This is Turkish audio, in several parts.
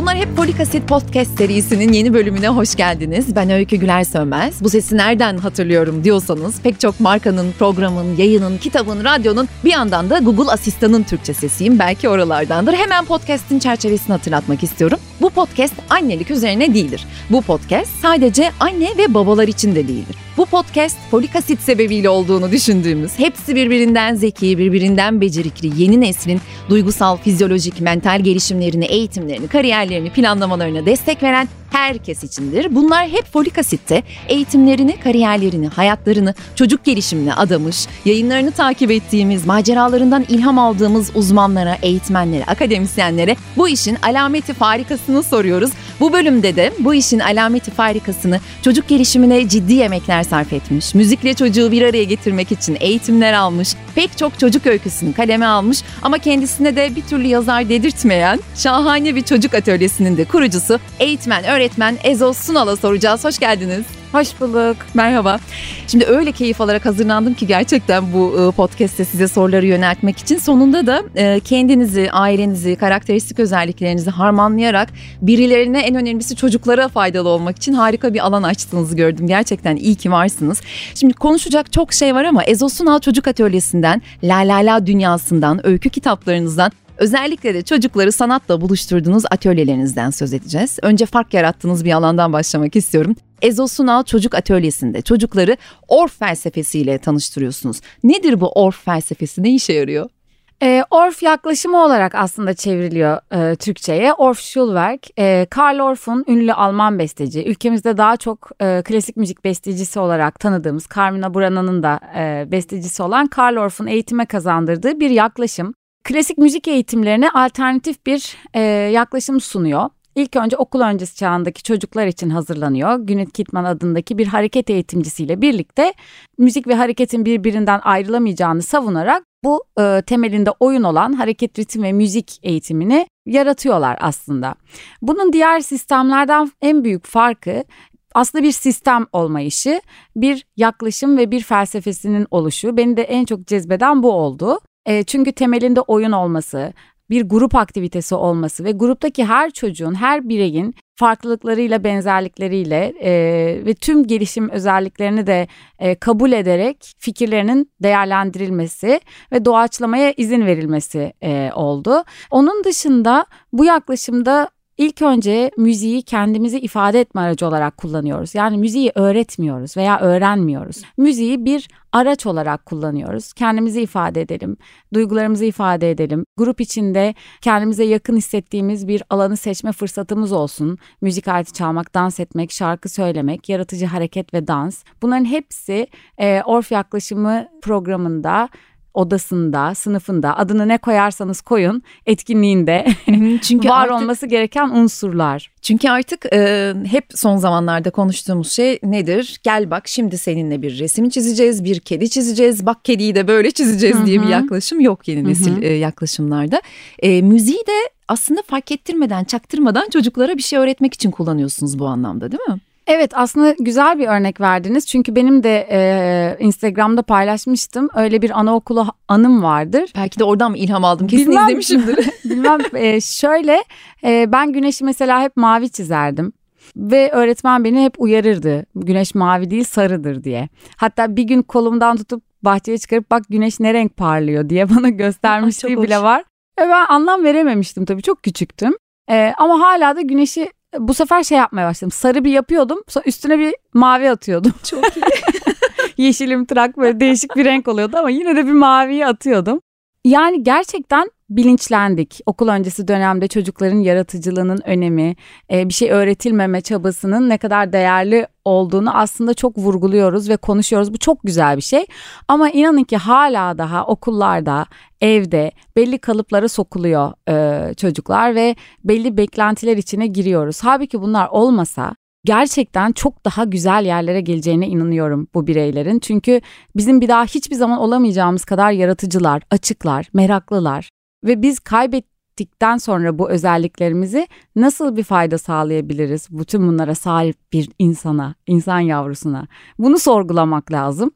Bunlar hep Folik Asit Podcast serisinin yeni bölümüne hoş geldiniz. Ben Öykü Güler Sönmez. Bu sesi nereden hatırlıyorum diyorsanız pek çok markanın, programın, yayının, kitabın, radyonun bir yandan da Google Asistan'ın Türkçe sesiyim. Belki oralardandır. Hemen podcast'in çerçevesini hatırlatmak istiyorum. Bu podcast annelik üzerine değildir. Bu podcast sadece anne ve babalar için de değildir. Bu podcast folik asit sebebiyle olduğunu düşündüğümüz, hepsi birbirinden zeki, birbirinden becerikli yeni neslin duygusal, fizyolojik, mental gelişimlerini, eğitimlerini, kariyerlerini, planlamalarına destek veren herkes içindir. Bunlar hep folik asitte eğitimlerini, kariyerlerini, hayatlarını, çocuk gelişimine adamış, yayınlarını takip ettiğimiz, maceralarından ilham aldığımız uzmanlara, eğitmenlere, akademisyenlere bu işin alameti farikasını soruyoruz. Bu bölümde de bu işin alameti farikasını çocuk gelişimine ciddi emekler sarf etmiş, müzikle çocuğu bir araya getirmek için eğitimler almış, pek çok çocuk öyküsünü kaleme almış ama kendisine de bir türlü yazar dedirtmeyen şahane bir çocuk atölyesinin de kurucusu, eğitmen, öğretmen Ezo Sunal'a soracağız. Hoş geldiniz. Hoş bulduk. Merhaba. Şimdi öyle keyif alarak hazırlandım ki gerçekten bu e, podcast'te size soruları yöneltmek için sonunda da e, kendinizi, ailenizi, karakteristik özelliklerinizi harmanlayarak birilerine en önemlisi çocuklara faydalı olmak için harika bir alan açtığınızı gördüm. Gerçekten iyi ki varsınız. Şimdi konuşacak çok şey var ama Ezo Sunal Çocuk Atölyesi'nden, La La La dünyasından, öykü kitaplarınızdan Özellikle de çocukları sanatla buluşturduğunuz atölyelerinizden söz edeceğiz. Önce fark yarattığınız bir alandan başlamak istiyorum. Ezo Sunal Çocuk Atölyesi'nde çocukları Orf felsefesiyle tanıştırıyorsunuz. Nedir bu Orf felsefesi? Ne işe yarıyor? E, Orff yaklaşımı olarak aslında çevriliyor e, Türkçe'ye. Orff Schulwerk, e, Karl Orff'un ünlü Alman besteci. Ülkemizde daha çok e, klasik müzik bestecisi olarak tanıdığımız Carmina Burana'nın da e, bestecisi olan Karl Orff'un eğitime kazandırdığı bir yaklaşım. Klasik müzik eğitimlerine alternatif bir e, yaklaşım sunuyor. İlk önce okul öncesi çağındaki çocuklar için hazırlanıyor. Günit Kitman adındaki bir hareket eğitimcisiyle birlikte müzik ve hareketin birbirinden ayrılamayacağını savunarak bu e, temelinde oyun olan hareket ritim ve müzik eğitimini yaratıyorlar aslında. Bunun diğer sistemlerden en büyük farkı aslında bir sistem olmayışı, bir yaklaşım ve bir felsefesinin oluşu. Beni de en çok cezbeden bu oldu. E, çünkü temelinde oyun olması, bir grup aktivitesi olması ve gruptaki her çocuğun, her bireyin farklılıklarıyla, benzerlikleriyle e, ve tüm gelişim özelliklerini de e, kabul ederek fikirlerinin değerlendirilmesi ve doğaçlamaya izin verilmesi e, oldu. Onun dışında bu yaklaşımda İlk önce müziği kendimizi ifade etme aracı olarak kullanıyoruz. Yani müziği öğretmiyoruz veya öğrenmiyoruz. Müziği bir araç olarak kullanıyoruz. Kendimizi ifade edelim, duygularımızı ifade edelim. Grup içinde kendimize yakın hissettiğimiz bir alanı seçme fırsatımız olsun. Müzik aleti çalmak, dans etmek, şarkı söylemek, yaratıcı hareket ve dans. Bunların hepsi e, Orf yaklaşımı programında odasında, sınıfında adını ne koyarsanız koyun etkinliğinde çünkü var artık, olması gereken unsurlar. Çünkü artık e, hep son zamanlarda konuştuğumuz şey nedir? Gel bak şimdi seninle bir resim çizeceğiz, bir kedi çizeceğiz. Bak kediyi de böyle çizeceğiz Hı-hı. diye bir yaklaşım yok yeni nesil e, yaklaşımlarda. E, müziği de aslında fark ettirmeden, çaktırmadan çocuklara bir şey öğretmek için kullanıyorsunuz bu anlamda değil mi? Evet aslında güzel bir örnek verdiniz. Çünkü benim de e, Instagram'da paylaşmıştım. Öyle bir anaokulu anım vardır. Belki de oradan mı ilham aldım? Kesin Bilmem, izlemişimdir. Bilmem. E, şöyle e, ben güneşi mesela hep mavi çizerdim. Ve öğretmen beni hep uyarırdı. Güneş mavi değil sarıdır diye. Hatta bir gün kolumdan tutup bahçeye çıkarıp bak güneş ne renk parlıyor diye bana göstermişliği bile var. Ve ben anlam verememiştim tabii çok küçüktüm. Ee, ama hala da güneşi bu sefer şey yapmaya başladım. Sarı bir yapıyordum. Sonra üstüne bir mavi atıyordum. Çok iyi. Yeşilim trak böyle değişik bir renk oluyordu ama yine de bir maviyi atıyordum. Yani gerçekten bilinçlendik. Okul öncesi dönemde çocukların yaratıcılığının önemi, e, bir şey öğretilmeme çabasının ne kadar değerli olduğunu aslında çok vurguluyoruz ve konuşuyoruz. Bu çok güzel bir şey. Ama inanın ki hala daha okullarda, evde belli kalıplara sokuluyor e, çocuklar ve belli beklentiler içine giriyoruz. Halbuki bunlar olmasa gerçekten çok daha güzel yerlere geleceğine inanıyorum bu bireylerin. Çünkü bizim bir daha hiçbir zaman olamayacağımız kadar yaratıcılar, açıklar, meraklılar ve biz kaybettikten sonra bu özelliklerimizi nasıl bir fayda sağlayabiliriz bütün bunlara sahip bir insana, insan yavrusuna? Bunu sorgulamak lazım.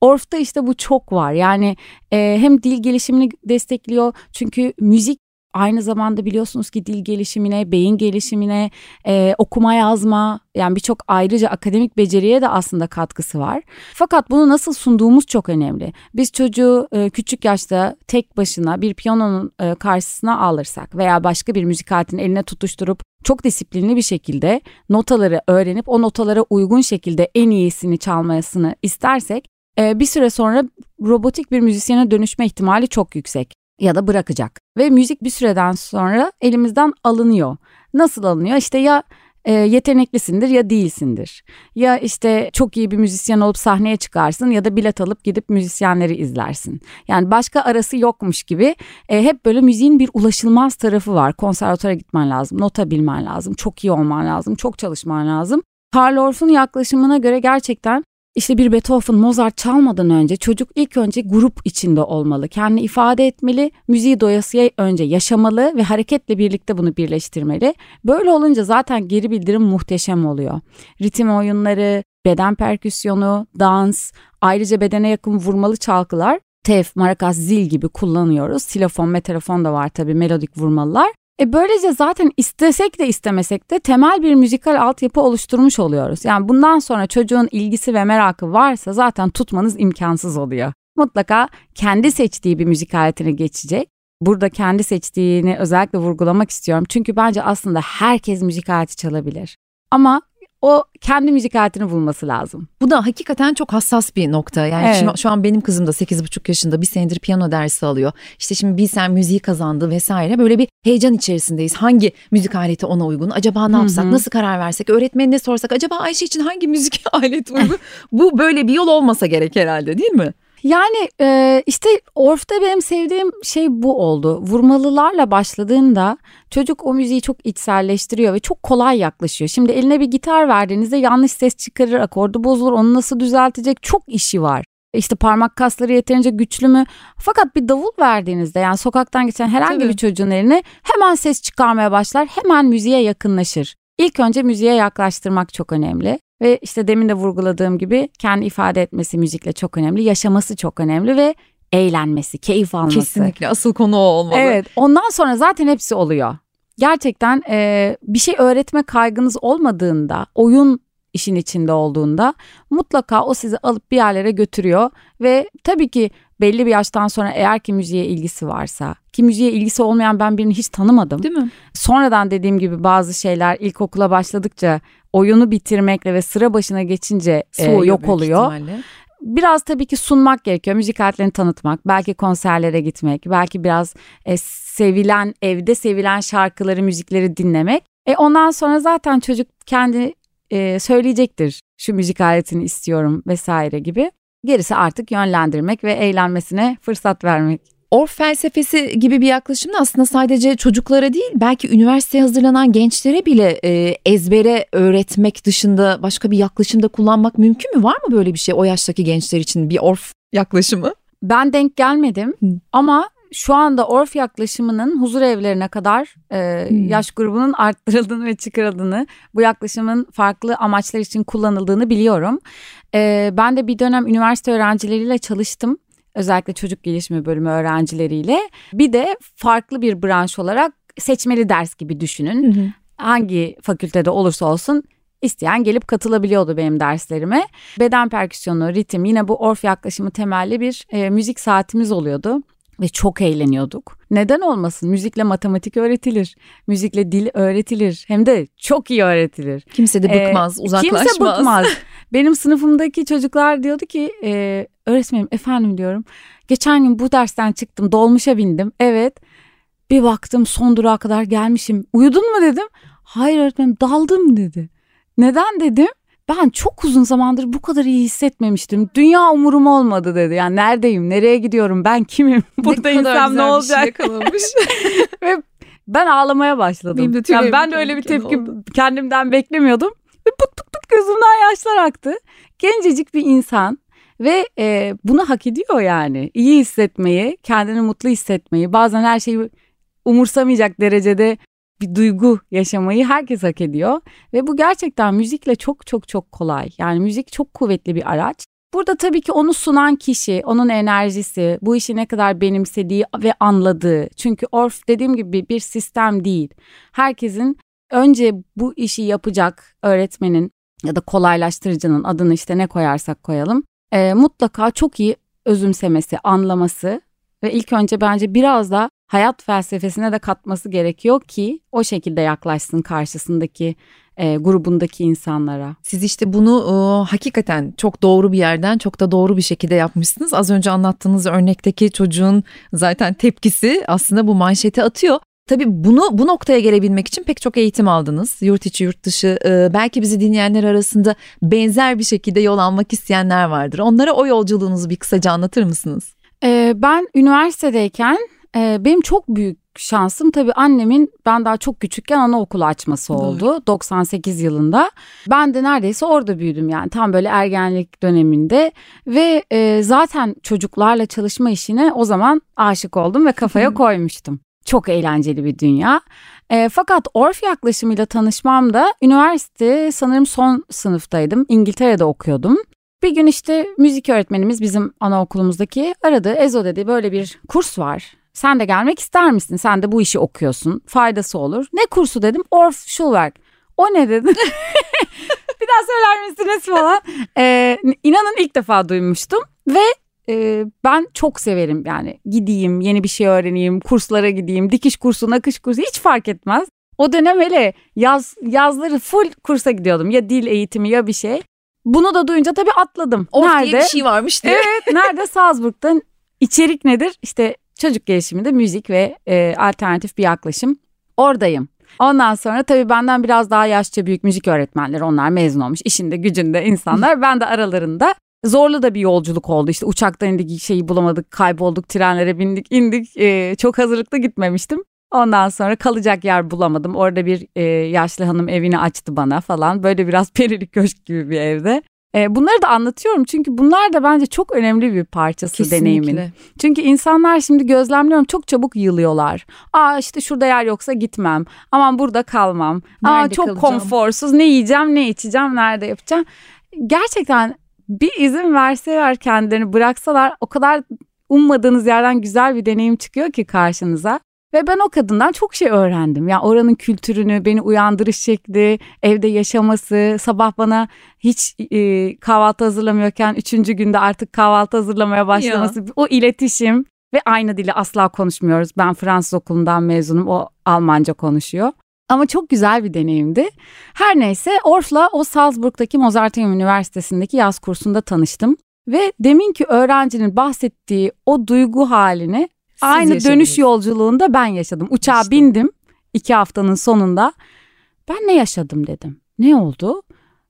Orf'ta işte bu çok var. Yani e, hem dil gelişimini destekliyor çünkü müzik Aynı zamanda biliyorsunuz ki dil gelişimine, beyin gelişimine, e, okuma yazma yani birçok ayrıca akademik beceriye de aslında katkısı var. Fakat bunu nasıl sunduğumuz çok önemli. Biz çocuğu e, küçük yaşta tek başına bir piyanonun e, karşısına alırsak veya başka bir müzik aletini eline tutuşturup çok disiplinli bir şekilde notaları öğrenip o notalara uygun şekilde en iyisini çalmasını istersek e, bir süre sonra robotik bir müzisyene dönüşme ihtimali çok yüksek ya da bırakacak. Ve müzik bir süreden sonra elimizden alınıyor. Nasıl alınıyor? İşte ya e, yeteneklisindir ya değilsindir. Ya işte çok iyi bir müzisyen olup sahneye çıkarsın ya da bilet alıp gidip müzisyenleri izlersin. Yani başka arası yokmuş gibi e, hep böyle müziğin bir ulaşılmaz tarafı var. Konservatuara gitmen lazım, nota bilmen lazım, çok iyi olman lazım, çok çalışman lazım. Karl Orff'un yaklaşımına göre gerçekten işte bir Beethoven, Mozart çalmadan önce çocuk ilk önce grup içinde olmalı. Kendini ifade etmeli, müziği doyasıya önce yaşamalı ve hareketle birlikte bunu birleştirmeli. Böyle olunca zaten geri bildirim muhteşem oluyor. Ritim oyunları, beden perküsyonu, dans, ayrıca bedene yakın vurmalı çalgılar tef, marakas, zil gibi kullanıyoruz. Silofon, metelofon da var tabii melodik vurmalılar. E böylece zaten istesek de istemesek de temel bir müzikal altyapı oluşturmuş oluyoruz. Yani bundan sonra çocuğun ilgisi ve merakı varsa zaten tutmanız imkansız oluyor. Mutlaka kendi seçtiği bir müzik aletine geçecek. Burada kendi seçtiğini özellikle vurgulamak istiyorum. Çünkü bence aslında herkes müzik aleti çalabilir. Ama o kendi müzik aletini bulması lazım. Bu da hakikaten çok hassas bir nokta. Yani evet. şimdi, şu an benim kızım da 8,5 yaşında bir senedir piyano dersi alıyor. İşte şimdi Bilsen müziği kazandı vesaire. Böyle bir heyecan içerisindeyiz. Hangi müzik aleti ona uygun? Acaba ne yapsak? Hı-hı. Nasıl karar versek? Öğretmenine sorsak acaba Ayşe için hangi müzik aleti uygun? Bu böyle bir yol olmasa gerek herhalde değil mi? Yani e, işte Orf'ta benim sevdiğim şey bu oldu. Vurmalılarla başladığında çocuk o müziği çok içselleştiriyor ve çok kolay yaklaşıyor. Şimdi eline bir gitar verdiğinizde yanlış ses çıkarır, akordu bozulur, onu nasıl düzeltecek çok işi var. İşte parmak kasları yeterince güçlü mü? Fakat bir davul verdiğinizde yani sokaktan geçen herhangi Tabii. bir çocuğun eline hemen ses çıkarmaya başlar, hemen müziğe yakınlaşır. İlk önce müziğe yaklaştırmak çok önemli. Ve işte demin de vurguladığım gibi kendi ifade etmesi müzikle çok önemli. Yaşaması çok önemli ve eğlenmesi, keyif alması. Kesinlikle asıl konu o olmalı. Evet ondan sonra zaten hepsi oluyor. Gerçekten e, bir şey öğretme kaygınız olmadığında, oyun işin içinde olduğunda mutlaka o sizi alıp bir yerlere götürüyor ve tabii ki belli bir yaştan sonra eğer ki müziğe ilgisi varsa ki müziğe ilgisi olmayan ben birini hiç tanımadım. Değil mi? Sonradan dediğim gibi bazı şeyler ilkokula başladıkça oyunu bitirmekle ve sıra başına geçince e, yok oluyor. Ihtimalle. Biraz tabii ki sunmak gerekiyor. Müzik aletlerini tanıtmak, belki konserlere gitmek, belki biraz e, sevilen, evde sevilen şarkıları, müzikleri dinlemek. E ondan sonra zaten çocuk kendi e, söyleyecektir. Şu müzik aletini istiyorum vesaire gibi. Gerisi artık yönlendirmek ve eğlenmesine fırsat vermek. Orf felsefesi gibi bir yaklaşımda aslında sadece çocuklara değil belki üniversiteye hazırlanan gençlere bile e, ezbere öğretmek dışında başka bir yaklaşımda kullanmak mümkün mü? Var mı böyle bir şey o yaştaki gençler için bir Orf yaklaşımı? Ben denk gelmedim Hı. ama şu anda Orf yaklaşımının huzur evlerine kadar e, hmm. yaş grubunun arttırıldığını ve çıkarıldığını, bu yaklaşımın farklı amaçlar için kullanıldığını biliyorum. E, ben de bir dönem üniversite öğrencileriyle çalıştım. Özellikle çocuk gelişimi bölümü öğrencileriyle. Bir de farklı bir branş olarak seçmeli ders gibi düşünün. Hı Hangi fakültede olursa olsun isteyen gelip katılabiliyordu benim derslerime. Beden perküsyonu, ritim yine bu orf yaklaşımı temelli bir e, müzik saatimiz oluyordu ve çok eğleniyorduk. Neden olmasın? Müzikle matematik öğretilir. Müzikle dil öğretilir. Hem de çok iyi öğretilir. Kimse de bıkmaz, ee, uzaklaşmaz. Kimse bıkmaz. Benim sınıfımdaki çocuklar diyordu ki e, öğretmenim efendim diyorum. Geçen gün bu dersten çıktım dolmuşa bindim. Evet bir baktım son durağa kadar gelmişim. Uyudun mu dedim. Hayır öğretmenim daldım dedi. Neden dedim ben çok uzun zamandır bu kadar iyi hissetmemiştim. Dünya umurum olmadı dedi. Yani neredeyim, nereye gidiyorum, ben kimim, burada insan ne olacak? Şey Ve ben ağlamaya başladım. Benim de yani ben de öyle bir tepki oldu. kendimden beklemiyordum. Ve pıt pıt gözümden yaşlar aktı. Gencecik bir insan ve e, bunu hak ediyor yani. İyi hissetmeyi, kendini mutlu hissetmeyi, bazen her şeyi umursamayacak derecede bir duygu yaşamayı herkes hak ediyor ve bu gerçekten müzikle çok çok çok kolay. Yani müzik çok kuvvetli bir araç. Burada tabii ki onu sunan kişi, onun enerjisi, bu işi ne kadar benimsediği ve anladığı. Çünkü Orf dediğim gibi bir sistem değil. Herkesin önce bu işi yapacak öğretmenin ya da kolaylaştırıcının adını işte ne koyarsak koyalım. E, mutlaka çok iyi özümsemesi, anlaması ve ilk önce bence biraz da hayat felsefesine de katması gerekiyor ki o şekilde yaklaşsın karşısındaki e, grubundaki insanlara. Siz işte bunu e, hakikaten çok doğru bir yerden çok da doğru bir şekilde yapmışsınız. Az önce anlattığınız örnekteki çocuğun zaten tepkisi aslında bu manşeti atıyor. Tabii bunu bu noktaya gelebilmek için pek çok eğitim aldınız. Yurt içi yurt dışı e, belki bizi dinleyenler arasında benzer bir şekilde yol almak isteyenler vardır. Onlara o yolculuğunuzu bir kısaca anlatır mısınız? Ee, ben üniversitedeyken e, benim çok büyük şansım tabii annemin ben daha çok küçükken anaokulu açması oldu Doğru. 98 yılında. Ben de neredeyse orada büyüdüm yani tam böyle ergenlik döneminde ve e, zaten çocuklarla çalışma işine o zaman aşık oldum ve kafaya koymuştum. Çok eğlenceli bir dünya. E, fakat Orf yaklaşımıyla tanışmam da üniversite sanırım son sınıftaydım. İngiltere'de okuyordum. Bir gün işte müzik öğretmenimiz bizim anaokulumuzdaki aradı. Ezo dedi böyle bir kurs var. Sen de gelmek ister misin? Sen de bu işi okuyorsun. Faydası olur. Ne kursu dedim. Orf Schulwerk. O ne dedi? bir daha söyler misiniz falan. Ee, inanın ilk defa duymuştum ve e, ben çok severim yani gideyim yeni bir şey öğreneyim kurslara gideyim dikiş kursu nakış kursu hiç fark etmez. O dönem hele yaz yazları full kursa gidiyordum ya dil eğitimi ya bir şey. Bunu da duyunca tabii atladım. Of nerede? diye bir şey varmış diye. Evet nerede Salzburg'da içerik nedir? İşte çocuk gelişiminde müzik ve e, alternatif bir yaklaşım. Oradayım. Ondan sonra tabii benden biraz daha yaşça büyük müzik öğretmenleri onlar mezun olmuş. işinde gücünde insanlar. ben de aralarında Zorlu da bir yolculuk oldu. İşte uçaktan indik şeyi bulamadık, kaybolduk, trenlere bindik, indik. Ee, çok hazırlıklı gitmemiştim. Ondan sonra kalacak yer bulamadım. Orada bir e, yaşlı hanım evini açtı bana falan. Böyle biraz perilik köşk gibi bir evde. E, bunları da anlatıyorum çünkü bunlar da bence çok önemli bir parçası Kesinlikle. deneyimin. Çünkü insanlar şimdi gözlemliyorum çok çabuk yığılıyorlar. Aa işte şurada yer yoksa gitmem. Aman burada kalmam. Nerede Aa çok kalacağım? konforsuz ne yiyeceğim ne içeceğim nerede yapacağım. Gerçekten bir izin verseler kendilerini bıraksalar o kadar ummadığınız yerden güzel bir deneyim çıkıyor ki karşınıza. Ve ben o kadından çok şey öğrendim. Ya yani oranın kültürünü, beni uyandırış şekli, evde yaşaması, sabah bana hiç e, kahvaltı hazırlamıyorken üçüncü günde artık kahvaltı hazırlamaya başlaması, ya. o iletişim ve aynı dili asla konuşmuyoruz. Ben Fransız okulundan mezunum, o Almanca konuşuyor. Ama çok güzel bir deneyimdi. Her neyse Orf'la o Salzburg'daki Mozarteum Üniversitesi'ndeki yaz kursunda tanıştım. Ve deminki öğrencinin bahsettiği o duygu halini Siz aynı yaşadınız. dönüş yolculuğunda ben yaşadım. Uçağa işte. bindim iki haftanın sonunda. Ben ne yaşadım dedim. Ne oldu?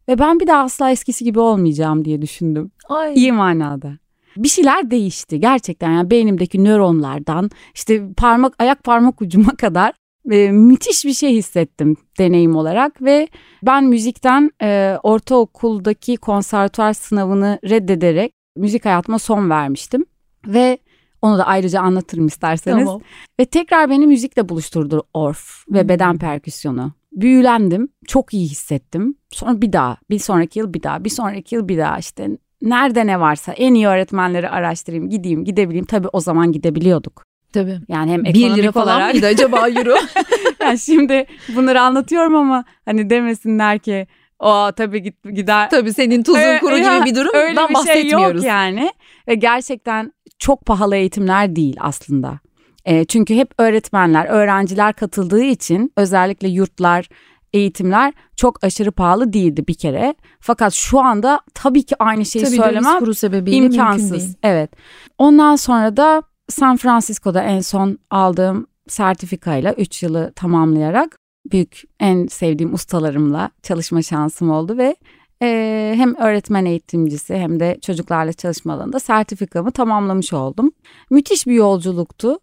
Ve ben bir daha asla eskisi gibi olmayacağım diye düşündüm. Ay. İyi manada bir şeyler değişti gerçekten yani beynimdeki nöronlardan işte parmak ayak parmak ucuma kadar e, müthiş bir şey hissettim deneyim olarak ve ben müzikten e, ortaokuldaki konservatuar sınavını reddederek müzik hayatıma son vermiştim ve onu da ayrıca anlatırım isterseniz. Tamam. Ve tekrar beni müzikle buluşturdu Orf ve hmm. beden perküsyonu. Büyülendim, çok iyi hissettim. Sonra bir daha, bir sonraki yıl bir daha, bir sonraki yıl bir daha işte nerede ne varsa en iyi öğretmenleri araştırayım, gideyim, gidebileyim. Tabii o zaman gidebiliyorduk. Tabii. Yani hem ekonomik 1 lira falan olarak. mıydı acaba euro? yani şimdi bunları anlatıyorum ama hani demesinler ki o tabii git, gider. Tabii senin tuzun kuru gibi bir durum. Öyle bir şey yok yani. Ve gerçekten çok pahalı eğitimler değil aslında. E, çünkü hep öğretmenler, öğrenciler katıldığı için özellikle yurtlar, eğitimler çok aşırı pahalı değildi bir kere. Fakat şu anda tabii ki aynı şeyi tabii söylemem kuru imkansız. Mümkün değil. Evet. Ondan sonra da San Francisco'da en son aldığım sertifikayla 3 yılı tamamlayarak büyük en sevdiğim ustalarımla çalışma şansım oldu ve e, hem öğretmen eğitimcisi hem de çocuklarla çalışma alanında sertifikamı tamamlamış oldum. Müthiş bir yolculuktu.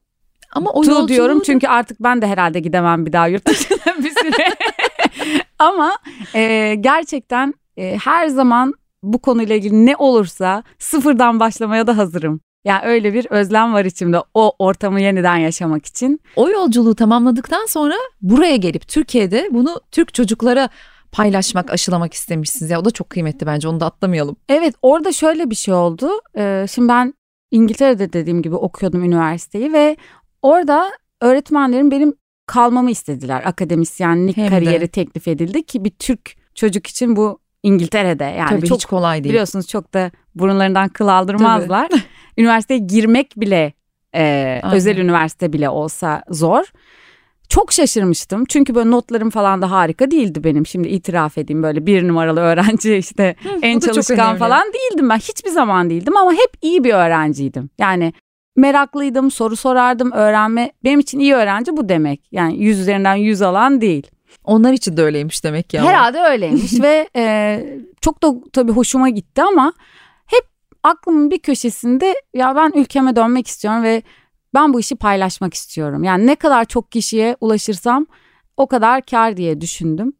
Ama o yolculuğu diyorum çünkü artık ben de herhalde gidemem bir daha yurt dışına bir süre. Ama e, gerçekten e, her zaman bu konuyla ilgili ne olursa sıfırdan başlamaya da hazırım. Yani öyle bir özlem var içimde o ortamı yeniden yaşamak için. O yolculuğu tamamladıktan sonra buraya gelip Türkiye'de bunu Türk çocuklara paylaşmak, aşılamak istemişsiniz. Ya o da çok kıymetli bence. Onu da atlamayalım. Evet, orada şöyle bir şey oldu. Ee, şimdi ben İngiltere'de dediğim gibi okuyordum üniversiteyi ve orada öğretmenlerin benim kalmamı istediler. Akademisyenlik Hem de. kariyeri teklif edildi ki bir Türk çocuk için bu İngiltere'de yani Tabii çok hiç kolay değil. biliyorsunuz çok da burunlarından kıl aldırmazlar. Üniversiteye girmek bile e, Aynen. özel üniversite bile olsa zor. Çok şaşırmıştım çünkü böyle notlarım falan da harika değildi benim. Şimdi itiraf edeyim böyle bir numaralı öğrenci işte en da çok çalışkan falan değildim ben. Hiçbir zaman değildim ama hep iyi bir öğrenciydim. Yani meraklıydım, soru sorardım, öğrenme. Benim için iyi öğrenci bu demek. Yani yüz üzerinden yüz alan değil. Onlar için de öyleymiş demek ama. Herhalde öyleymiş ve e, çok da tabii hoşuma gitti ama aklımın bir köşesinde ya ben ülkeme dönmek istiyorum ve ben bu işi paylaşmak istiyorum. Yani ne kadar çok kişiye ulaşırsam o kadar kar diye düşündüm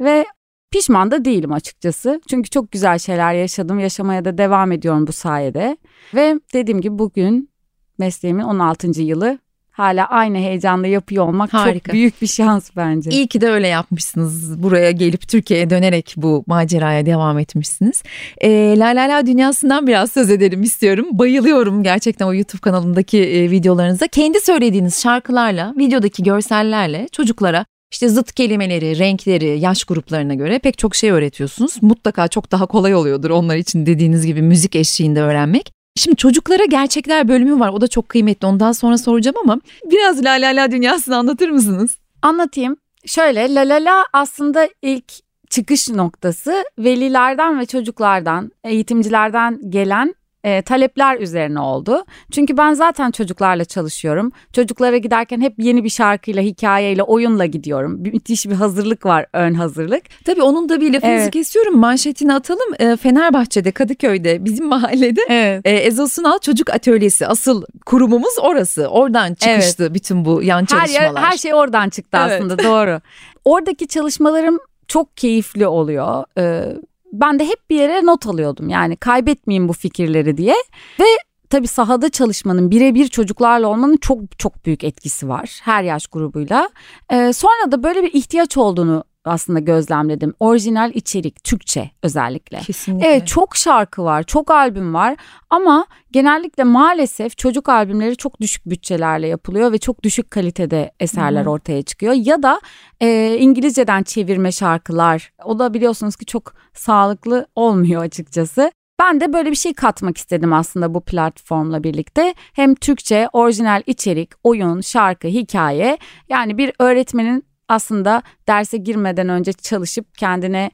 ve pişman da değilim açıkçası. Çünkü çok güzel şeyler yaşadım, yaşamaya da devam ediyorum bu sayede. Ve dediğim gibi bugün mesleğimin 16. yılı hala aynı heyecanla yapıyor olmak Harika. çok büyük bir şans bence. İyi ki de öyle yapmışsınız. Buraya gelip Türkiye'ye dönerek bu maceraya devam etmişsiniz. Ee, La La La dünyasından biraz söz edelim istiyorum. Bayılıyorum gerçekten o YouTube kanalındaki e, videolarınıza. Kendi söylediğiniz şarkılarla, videodaki görsellerle çocuklara işte zıt kelimeleri, renkleri, yaş gruplarına göre pek çok şey öğretiyorsunuz. Mutlaka çok daha kolay oluyordur onlar için dediğiniz gibi müzik eşliğinde öğrenmek. Şimdi çocuklara gerçekler bölümü var. O da çok kıymetli. Ondan sonra soracağım ama biraz La La La dünyasını anlatır mısınız? Anlatayım. Şöyle La La La aslında ilk çıkış noktası velilerden ve çocuklardan, eğitimcilerden gelen e, talepler üzerine oldu. Çünkü ben zaten çocuklarla çalışıyorum. Çocuklara giderken hep yeni bir şarkıyla, hikayeyle, oyunla gidiyorum. Bir, müthiş bir hazırlık var, ön hazırlık. Tabii onun da bir lafınızı Evet. kesiyorum. Manşetini atalım. Ee, Fenerbahçe'de, Kadıköy'de, bizim mahallede Evet. e, Ezal Sunal Çocuk Atölyesi. Asıl kurumumuz orası. Oradan çıkıştı bütün bu yan Her, çalışmalar. yer, her şey oradan çıktı Evet. aslında doğru. Oradaki çalışmalarım çok keyifli oluyor. Ee, ben de hep bir yere not alıyordum yani kaybetmeyeyim bu fikirleri diye. Ve tabii sahada çalışmanın birebir çocuklarla olmanın çok çok büyük etkisi var her yaş grubuyla. Ee, sonra da böyle bir ihtiyaç olduğunu aslında gözlemledim. Orijinal içerik, Türkçe özellikle. Kesinlikle. Evet çok şarkı var, çok albüm var ama genellikle maalesef çocuk albümleri çok düşük bütçelerle yapılıyor ve çok düşük kalitede eserler hı. ortaya çıkıyor. Ya da e, İngilizceden çevirme şarkılar o da biliyorsunuz ki çok sağlıklı olmuyor açıkçası. Ben de böyle bir şey katmak istedim aslında bu platformla birlikte. Hem Türkçe, orijinal içerik, oyun, şarkı, hikaye yani bir öğretmenin aslında derse girmeden önce çalışıp kendine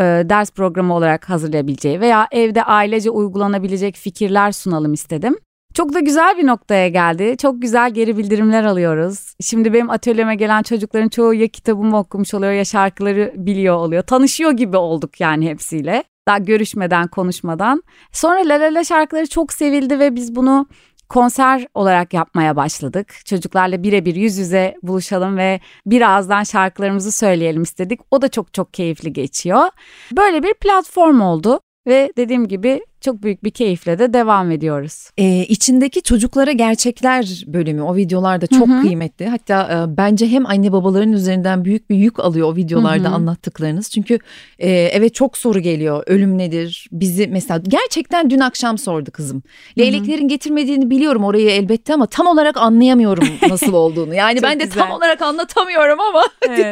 e, ders programı olarak hazırlayabileceği veya evde ailece uygulanabilecek fikirler sunalım istedim. Çok da güzel bir noktaya geldi. Çok güzel geri bildirimler alıyoruz. Şimdi benim atölyeme gelen çocukların çoğu ya kitabımı okumuş oluyor ya şarkıları biliyor oluyor. Tanışıyor gibi olduk yani hepsiyle. Daha görüşmeden, konuşmadan. Sonra La La La şarkıları çok sevildi ve biz bunu konser olarak yapmaya başladık. Çocuklarla birebir yüz yüze buluşalım ve birazdan şarkılarımızı söyleyelim istedik. O da çok çok keyifli geçiyor. Böyle bir platform oldu ve dediğim gibi çok büyük bir keyifle de devam ediyoruz. Ee, içindeki çocuklara gerçekler bölümü o videolarda çok Hı hı. kıymetli. Hatta e, bence hem anne babaların üzerinden büyük bir yük alıyor o videolarda Hı hı. anlattıklarınız. Çünkü e, evet çok soru geliyor. Ölüm nedir? Bizi mesela gerçekten dün akşam sordu kızım. Leyleklerin getirmediğini biliyorum orayı elbette ama tam olarak anlayamıyorum nasıl olduğunu. Yani Çok ben de güzel. tam olarak anlatamıyorum ama.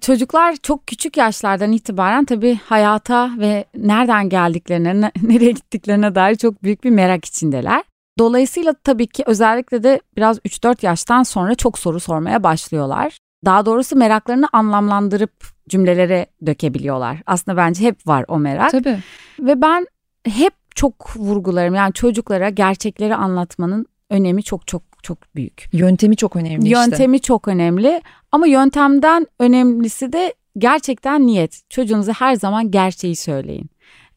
Çocuklar çok küçük yaşlardan itibaren tabii hayata ve nereden geldiklerine, ne- nereye gittiklerine dair çok büyük bir merak içindeler. Dolayısıyla tabii ki özellikle de biraz 3-4 yaştan sonra çok soru sormaya başlıyorlar. Daha doğrusu meraklarını anlamlandırıp cümlelere dökebiliyorlar. Aslında bence hep var o merak. Tabii. Ve ben hep çok vurgularım yani çocuklara gerçekleri anlatmanın önemi çok çok çok büyük. Yöntemi çok önemli işte. Yöntemi çok önemli ama yöntemden önemlisi de gerçekten niyet. Çocuğunuza her zaman gerçeği söyleyin.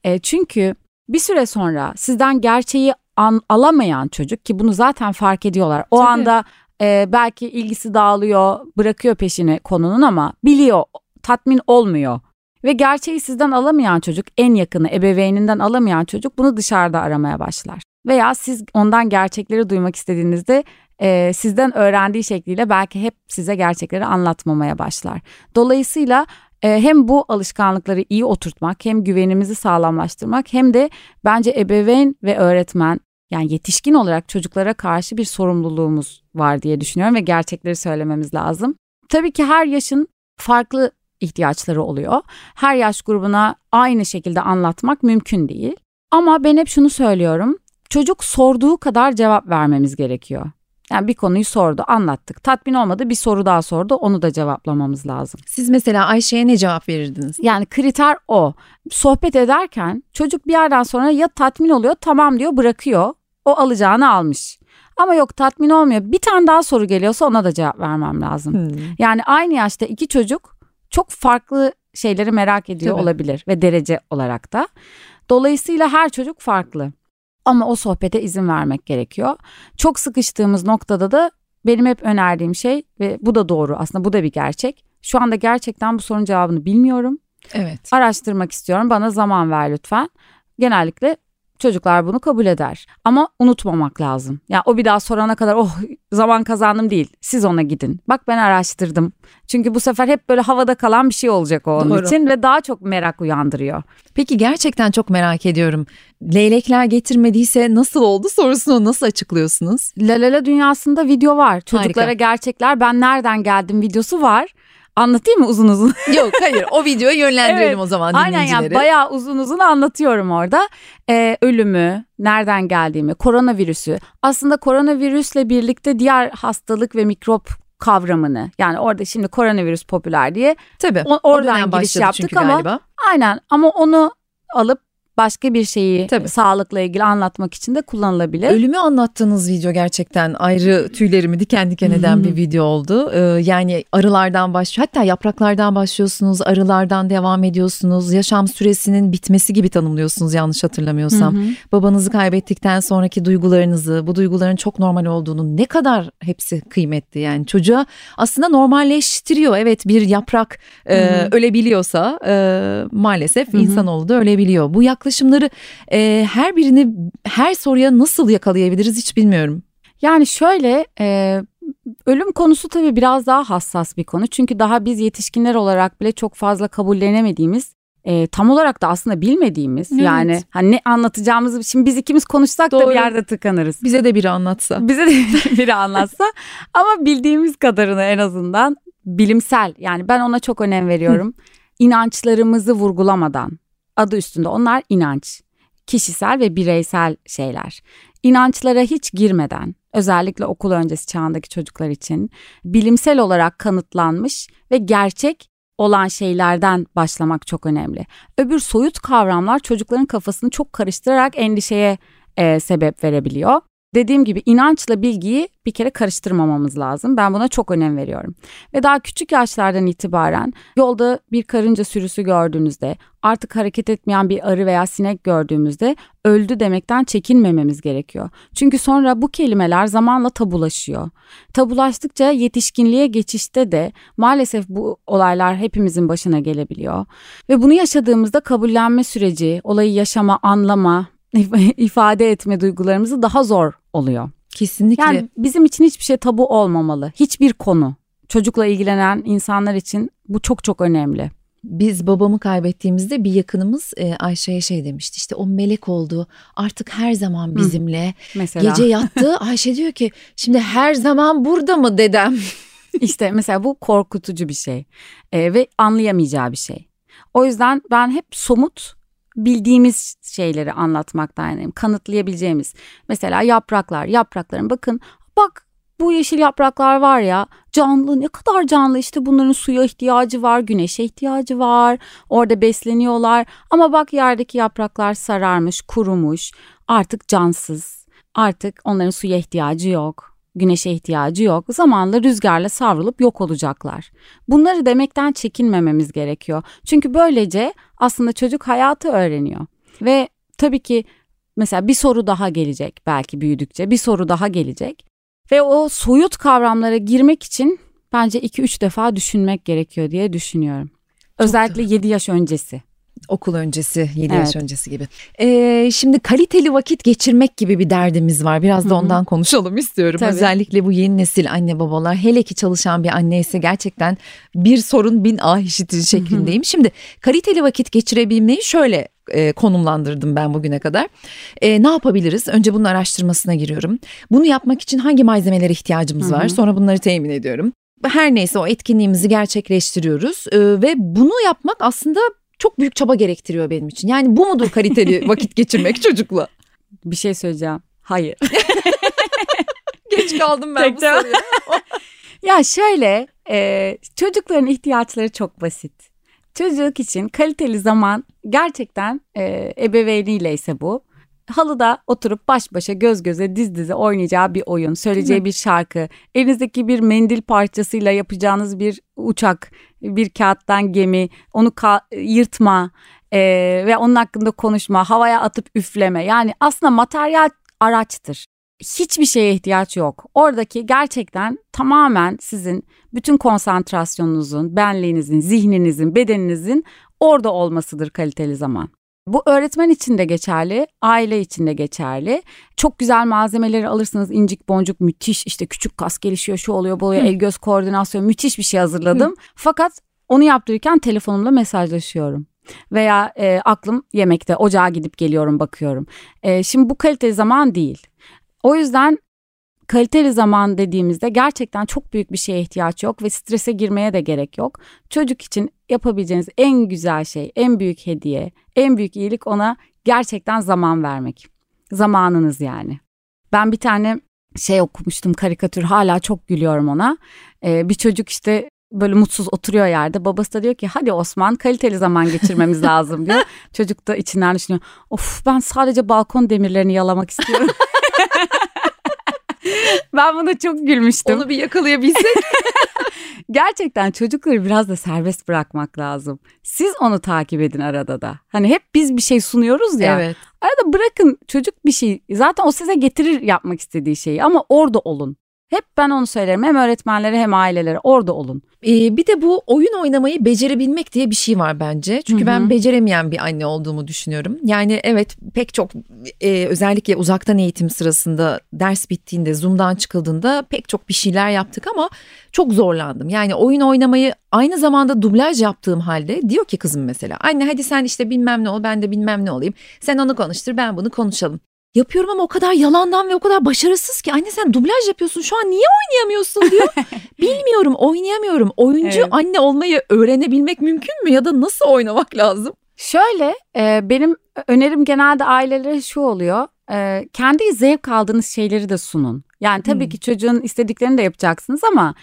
E, çünkü bir süre sonra sizden gerçeği an, alamayan çocuk ki bunu zaten fark ediyorlar. O Tabii. anda e, belki ilgisi dağılıyor, bırakıyor peşini konunun ama biliyor, tatmin olmuyor. Ve gerçeği sizden alamayan çocuk, en yakını ebeveyninden alamayan çocuk bunu dışarıda aramaya başlar. Veya siz ondan gerçekleri duymak istediğinizde e, sizden öğrendiği şekliyle belki hep size gerçekleri anlatmamaya başlar. Dolayısıyla hem bu alışkanlıkları iyi oturtmak hem güvenimizi sağlamlaştırmak hem de bence ebeveyn ve öğretmen yani yetişkin olarak çocuklara karşı bir sorumluluğumuz var diye düşünüyorum ve gerçekleri söylememiz lazım. Tabii ki her yaşın farklı ihtiyaçları oluyor. Her yaş grubuna aynı şekilde anlatmak mümkün değil. Ama ben hep şunu söylüyorum. Çocuk sorduğu kadar cevap vermemiz gerekiyor. Yani bir konuyu sordu, anlattık. Tatmin olmadı, bir soru daha sordu, onu da cevaplamamız lazım. Siz mesela Ayşe'ye ne cevap verirdiniz? Yani kriter o. Sohbet ederken çocuk bir yerden sonra ya tatmin oluyor, tamam diyor, bırakıyor. O alacağını almış. Ama yok tatmin olmuyor. Bir tane daha soru geliyorsa ona da cevap vermem lazım. Hmm. Yani aynı yaşta iki çocuk çok farklı şeyleri merak ediyor Tabii. olabilir ve derece olarak da. Dolayısıyla her çocuk farklı. Ama o sohbete izin vermek gerekiyor. Çok sıkıştığımız noktada da benim hep önerdiğim şey ve bu da doğru aslında bu da bir gerçek. Şu anda gerçekten bu sorunun cevabını bilmiyorum. Evet. Araştırmak istiyorum. Bana zaman ver lütfen. Genellikle Çocuklar bunu kabul eder. Ama unutmamak lazım. Ya yani o bir daha sorana kadar oh zaman kazandım değil. Siz ona gidin. Bak ben araştırdım. Çünkü bu sefer hep böyle havada kalan bir şey olacak o onun Doğru. için ve daha çok merak uyandırıyor. Peki gerçekten çok merak ediyorum. Leylekler getirmediyse nasıl oldu sorusunu nasıl açıklıyorsunuz? La dünyasında video var. Çocuklara Harika. gerçekler ben nereden geldim videosu var. Anlatayım mı uzun uzun? Yok hayır o videoyu yönlendirelim evet, o zaman. Aynen yani bayağı uzun uzun anlatıyorum orada. Ee, ölümü, nereden geldiğimi, koronavirüsü. Aslında koronavirüsle birlikte diğer hastalık ve mikrop kavramını yani orada şimdi koronavirüs popüler diye Tabii, o, oradan giriş yaptık ama galiba. aynen ama onu alıp başka bir şeyi Tabii. sağlıkla ilgili anlatmak için de kullanılabilir. Ölümü anlattığınız video gerçekten ayrı tüylerimi diken diken eden bir video oldu. Ee, yani arılardan baş hatta yapraklardan başlıyorsunuz, arılardan devam ediyorsunuz. Yaşam süresinin bitmesi gibi tanımlıyorsunuz yanlış hatırlamıyorsam. Babanızı kaybettikten sonraki duygularınızı, bu duyguların çok normal olduğunu ne kadar hepsi kıymetli yani çocuğa aslında normalleştiriyor. Evet bir yaprak e, ölebiliyorsa e, maalesef insanoğlu da ölebiliyor. Bu yaklaşık yaklaşımları e, her birini her soruya nasıl yakalayabiliriz hiç bilmiyorum. Yani şöyle e, ölüm konusu tabii biraz daha hassas bir konu. Çünkü daha biz yetişkinler olarak bile çok fazla kabullenemediğimiz e, tam olarak da aslında bilmediğimiz evet. yani hani ne anlatacağımızı şimdi biz ikimiz konuşsak Doğru. da bir yerde tıkanırız. Bize de biri anlatsa. Bize de biri anlatsa ama bildiğimiz kadarını en azından bilimsel yani ben ona çok önem veriyorum. İnançlarımızı vurgulamadan adı üstünde onlar inanç. Kişisel ve bireysel şeyler. İnançlara hiç girmeden özellikle okul öncesi çağındaki çocuklar için bilimsel olarak kanıtlanmış ve gerçek olan şeylerden başlamak çok önemli. Öbür soyut kavramlar çocukların kafasını çok karıştırarak endişeye e, sebep verebiliyor. Dediğim gibi inançla bilgiyi bir kere karıştırmamamız lazım. Ben buna çok önem veriyorum. Ve daha küçük yaşlardan itibaren yolda bir karınca sürüsü gördüğünüzde, artık hareket etmeyen bir arı veya sinek gördüğümüzde öldü demekten çekinmememiz gerekiyor. Çünkü sonra bu kelimeler zamanla tabulaşıyor. Tabulaştıkça yetişkinliğe geçişte de maalesef bu olaylar hepimizin başına gelebiliyor. Ve bunu yaşadığımızda kabullenme süreci, olayı yaşama, anlama, ifade etme duygularımızı daha zor oluyor. Kesinlikle. Yani bizim için hiçbir şey tabu olmamalı. Hiçbir konu. Çocukla ilgilenen insanlar için bu çok çok önemli. Biz babamı kaybettiğimizde bir yakınımız e, Ayşe'ye şey demişti işte o melek oldu artık her zaman bizimle Hı, mesela. gece yattı Ayşe diyor ki şimdi her zaman burada mı dedem İşte mesela bu korkutucu bir şey e, ve anlayamayacağı bir şey o yüzden ben hep somut bildiğimiz şeyleri anlatmaktan yanayım. Kanıtlayabileceğimiz. Mesela yapraklar. Yaprakların bakın bak bu yeşil yapraklar var ya canlı ne kadar canlı işte bunların suya ihtiyacı var güneşe ihtiyacı var orada besleniyorlar ama bak yerdeki yapraklar sararmış kurumuş artık cansız artık onların suya ihtiyacı yok güneşe ihtiyacı yok. Zamanla rüzgarla savrulup yok olacaklar. Bunları demekten çekinmememiz gerekiyor. Çünkü böylece aslında çocuk hayatı öğreniyor. Ve tabii ki mesela bir soru daha gelecek belki büyüdükçe bir soru daha gelecek. Ve o soyut kavramlara girmek için bence 2-3 defa düşünmek gerekiyor diye düşünüyorum. Özellikle 7 yaş öncesi. Okul öncesi, 7 evet. yaş öncesi gibi. Ee, şimdi kaliteli vakit geçirmek gibi bir derdimiz var. Biraz da ondan konuşalım istiyorum. Tabii. Özellikle bu yeni nesil anne babalar hele ki çalışan bir anne ise gerçekten bir sorun bin ah işitir şeklindeyim. Şimdi kaliteli vakit geçirebilmeyi şöyle e, konumlandırdım ben bugüne kadar. E, ne yapabiliriz? Önce bunun araştırmasına giriyorum. Bunu yapmak için hangi malzemelere ihtiyacımız Hı-hı. var? Sonra bunları temin ediyorum. Her neyse o etkinliğimizi gerçekleştiriyoruz e, ve bunu yapmak aslında çok büyük çaba gerektiriyor benim için. Yani bu mudur kaliteli vakit geçirmek çocukla? Bir şey söyleyeceğim. Hayır. Geç kaldım ben bu soruya. ya şöyle e, çocukların ihtiyaçları çok basit. Çocuk için kaliteli zaman gerçekten e, ebeveyniyle ise bu. Halıda oturup baş başa göz göze diz dize oynayacağı bir oyun, söyleyeceği bir şarkı, elinizdeki bir mendil parçasıyla yapacağınız bir uçak, bir kağıttan gemi, onu yırtma e, ve onun hakkında konuşma, havaya atıp üfleme. Yani aslında materyal araçtır hiçbir şeye ihtiyaç yok. Oradaki gerçekten tamamen sizin bütün konsantrasyonunuzun, benliğinizin, zihninizin, bedeninizin orada olmasıdır kaliteli zaman. Bu öğretmen için de geçerli, aile için de geçerli. Çok güzel malzemeleri alırsınız incik boncuk müthiş işte küçük kas gelişiyor şu oluyor bu oluyor el göz koordinasyon müthiş bir şey hazırladım. Fakat onu yaptırırken telefonumla mesajlaşıyorum veya e, aklım yemekte ocağa gidip geliyorum bakıyorum. E, şimdi bu kaliteli zaman değil. O yüzden kaliteli zaman dediğimizde gerçekten çok büyük bir şeye ihtiyaç yok ve strese girmeye de gerek yok. Çocuk için yapabileceğiniz en güzel şey, en büyük hediye, en büyük iyilik ona gerçekten zaman vermek. Zamanınız yani. Ben bir tane şey okumuştum karikatür hala çok gülüyorum ona. Ee, bir çocuk işte böyle mutsuz oturuyor yerde. Babası da diyor ki hadi Osman kaliteli zaman geçirmemiz lazım diyor. Çocuk da içinden düşünüyor. Of ben sadece balkon demirlerini yalamak istiyorum. ben buna çok gülmüştüm. Onu bir yakalayabilsek. Gerçekten çocukları biraz da serbest bırakmak lazım. Siz onu takip edin arada da. Hani hep biz bir şey sunuyoruz ya. Evet. Arada bırakın çocuk bir şey. Zaten o size getirir yapmak istediği şeyi ama orada olun. Hep ben onu söylerim hem öğretmenlere hem ailelere orada olun. Ee, bir de bu oyun oynamayı becerebilmek diye bir şey var bence. Çünkü Hı-hı. ben beceremeyen bir anne olduğumu düşünüyorum. Yani evet pek çok e, özellikle uzaktan eğitim sırasında ders bittiğinde Zoom'dan çıkıldığında pek çok bir şeyler yaptık ama çok zorlandım. Yani oyun oynamayı aynı zamanda dublaj yaptığım halde diyor ki kızım mesela anne hadi sen işte bilmem ne ol ben de bilmem ne olayım. Sen onu konuştur ben bunu konuşalım. Yapıyorum ama o kadar yalandan ve o kadar başarısız ki anne sen dublaj yapıyorsun şu an niye oynayamıyorsun diyor. Bilmiyorum oynayamıyorum. Oyuncu evet. anne olmayı öğrenebilmek mümkün mü ya da nasıl oynamak lazım? Şöyle e, benim önerim genelde ailelere şu oluyor. E, kendi zevk aldığınız şeyleri de sunun. Yani tabii hmm. ki çocuğun istediklerini de yapacaksınız ama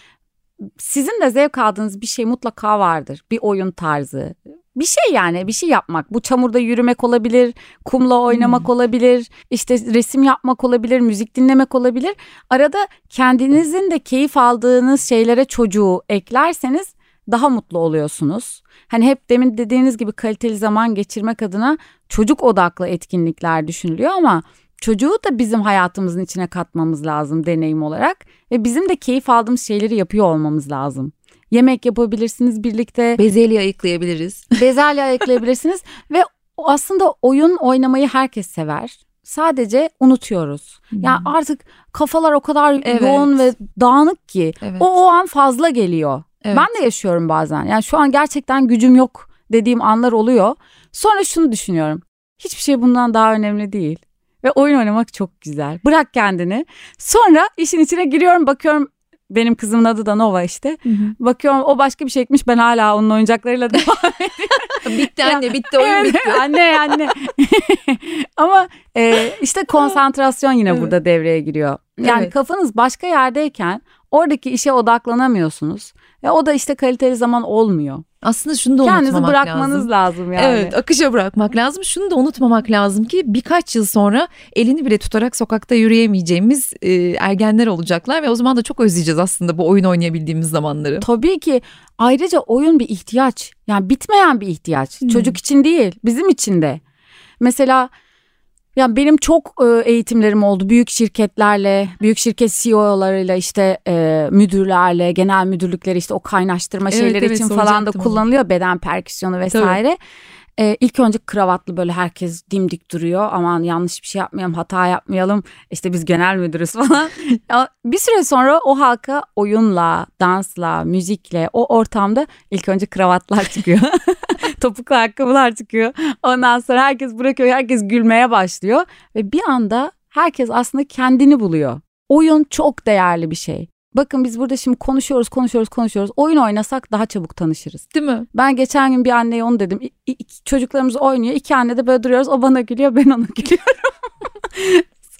sizin de zevk aldığınız bir şey mutlaka vardır. Bir oyun tarzı, bir şey yani bir şey yapmak. Bu çamurda yürümek olabilir, kumla oynamak hmm. olabilir, işte resim yapmak olabilir, müzik dinlemek olabilir. Arada kendinizin de keyif aldığınız şeylere çocuğu eklerseniz daha mutlu oluyorsunuz. Hani hep demin dediğiniz gibi kaliteli zaman geçirmek adına çocuk odaklı etkinlikler düşünülüyor ama çocuğu da bizim hayatımızın içine katmamız lazım deneyim olarak ve bizim de keyif aldığımız şeyleri yapıyor olmamız lazım. Yemek yapabilirsiniz birlikte. Bezelye ayıklayabiliriz. Bezelye ayıklayabilirsiniz ve aslında oyun oynamayı herkes sever. Sadece unutuyoruz. Hmm. Yani artık kafalar o kadar evet. yoğun ve dağınık ki evet. o o an fazla geliyor. Evet. Ben de yaşıyorum bazen. Yani şu an gerçekten gücüm yok dediğim anlar oluyor. Sonra şunu düşünüyorum. Hiçbir şey bundan daha önemli değil. Ve oyun oynamak çok güzel. Bırak kendini. Sonra işin içine giriyorum bakıyorum benim kızımın adı da Nova işte. Hı hı. Bakıyorum o başka bir şey ekmiş ben hala onun oyuncaklarıyla devam ediyorum. bitti anne bitti oyun bitti. anne anne. Ama e, işte konsantrasyon yine evet. burada devreye giriyor. Yani evet. kafanız başka yerdeyken oradaki işe odaklanamıyorsunuz. Ve o da işte kaliteli zaman olmuyor. Aslında şunu da Kendinizi unutmamak lazım. Kendinizi bırakmanız lazım yani. Evet akışa bırakmak lazım. Şunu da unutmamak lazım ki birkaç yıl sonra elini bile tutarak sokakta yürüyemeyeceğimiz e, ergenler olacaklar. Ve o zaman da çok özleyeceğiz aslında bu oyun oynayabildiğimiz zamanları. Tabii ki ayrıca oyun bir ihtiyaç. Yani bitmeyen bir ihtiyaç. Hmm. Çocuk için değil bizim için de. Mesela ya benim çok e, eğitimlerim oldu. Büyük şirketlerle, büyük şirket CEO'larıyla işte e, müdürlerle, genel müdürlükleri işte o kaynaştırma evet, şeyleri evet, için falan da kullanılıyor. Beden perküsyonu vesaire. Ee, ilk önce kravatlı böyle herkes dimdik duruyor. Aman yanlış bir şey yapmayalım, hata yapmayalım. İşte biz genel müdürüz falan. bir süre sonra o halka oyunla, dansla, müzikle o ortamda ilk önce kravatlar çıkıyor. Topuklu ayakkabılar çıkıyor. Ondan sonra herkes bırakıyor, herkes gülmeye başlıyor. Ve bir anda herkes aslında kendini buluyor. Oyun çok değerli bir şey. Bakın biz burada şimdi konuşuyoruz, konuşuyoruz, konuşuyoruz. Oyun oynasak daha çabuk tanışırız. Değil mi? Ben geçen gün bir anneye onu dedim. İ- İ- çocuklarımız oynuyor. İki anne de böyle duruyoruz. O bana gülüyor, ben ona gülüyorum.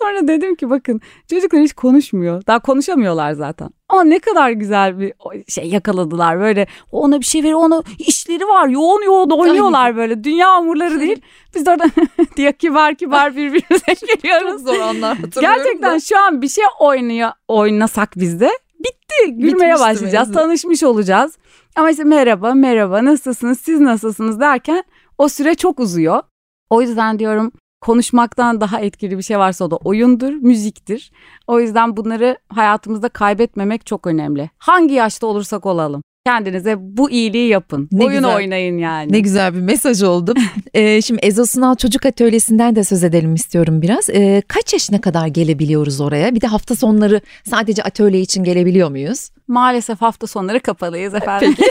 Sonra dedim ki bakın çocuklar hiç konuşmuyor. Daha konuşamıyorlar zaten. Ama ne kadar güzel bir şey yakaladılar böyle. Ona bir şey veriyor, ona işleri var. Yoğun yoğun oynuyorlar böyle. Dünya hamurları değil. Biz de orada diye kibar kibar birbirimize gülüyoruz. Çok zor anlar Gerçekten da. şu an bir şey oynuyor, oynasak biz de bitti. Gülmeye Bitmişti başlayacağız. mevzu. Tanışmış olacağız. Ama işte merhaba, merhaba, nasılsınız, siz nasılsınız derken o süre çok uzuyor. O yüzden diyorum konuşmaktan daha etkili bir şey varsa o da oyundur, müziktir. O yüzden bunları hayatımızda kaybetmemek çok önemli. Hangi yaşta olursak olalım. Kendinize bu iyiliği yapın. Ne Oyun güzel. oynayın yani. Ne güzel bir mesaj oldu. ee, şimdi Ezo Sunal Çocuk Atölyesi'nden de söz edelim istiyorum biraz. Ee, kaç yaşına kadar gelebiliyoruz oraya? Bir de hafta sonları sadece atölye için gelebiliyor muyuz? Maalesef hafta sonları kapalıyız efendim.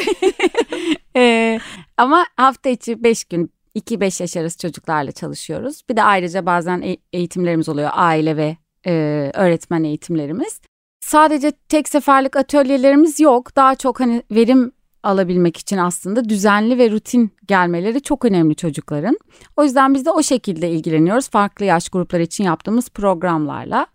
Ee, ama hafta içi 5 gün 2-5 yaş arası çocuklarla çalışıyoruz. Bir de ayrıca bazen e- eğitimlerimiz oluyor. Aile ve e, öğretmen eğitimlerimiz. Sadece tek seferlik atölyelerimiz yok. Daha çok hani verim alabilmek için aslında düzenli ve rutin gelmeleri çok önemli çocukların. O yüzden biz de o şekilde ilgileniyoruz. Farklı yaş grupları için yaptığımız programlarla.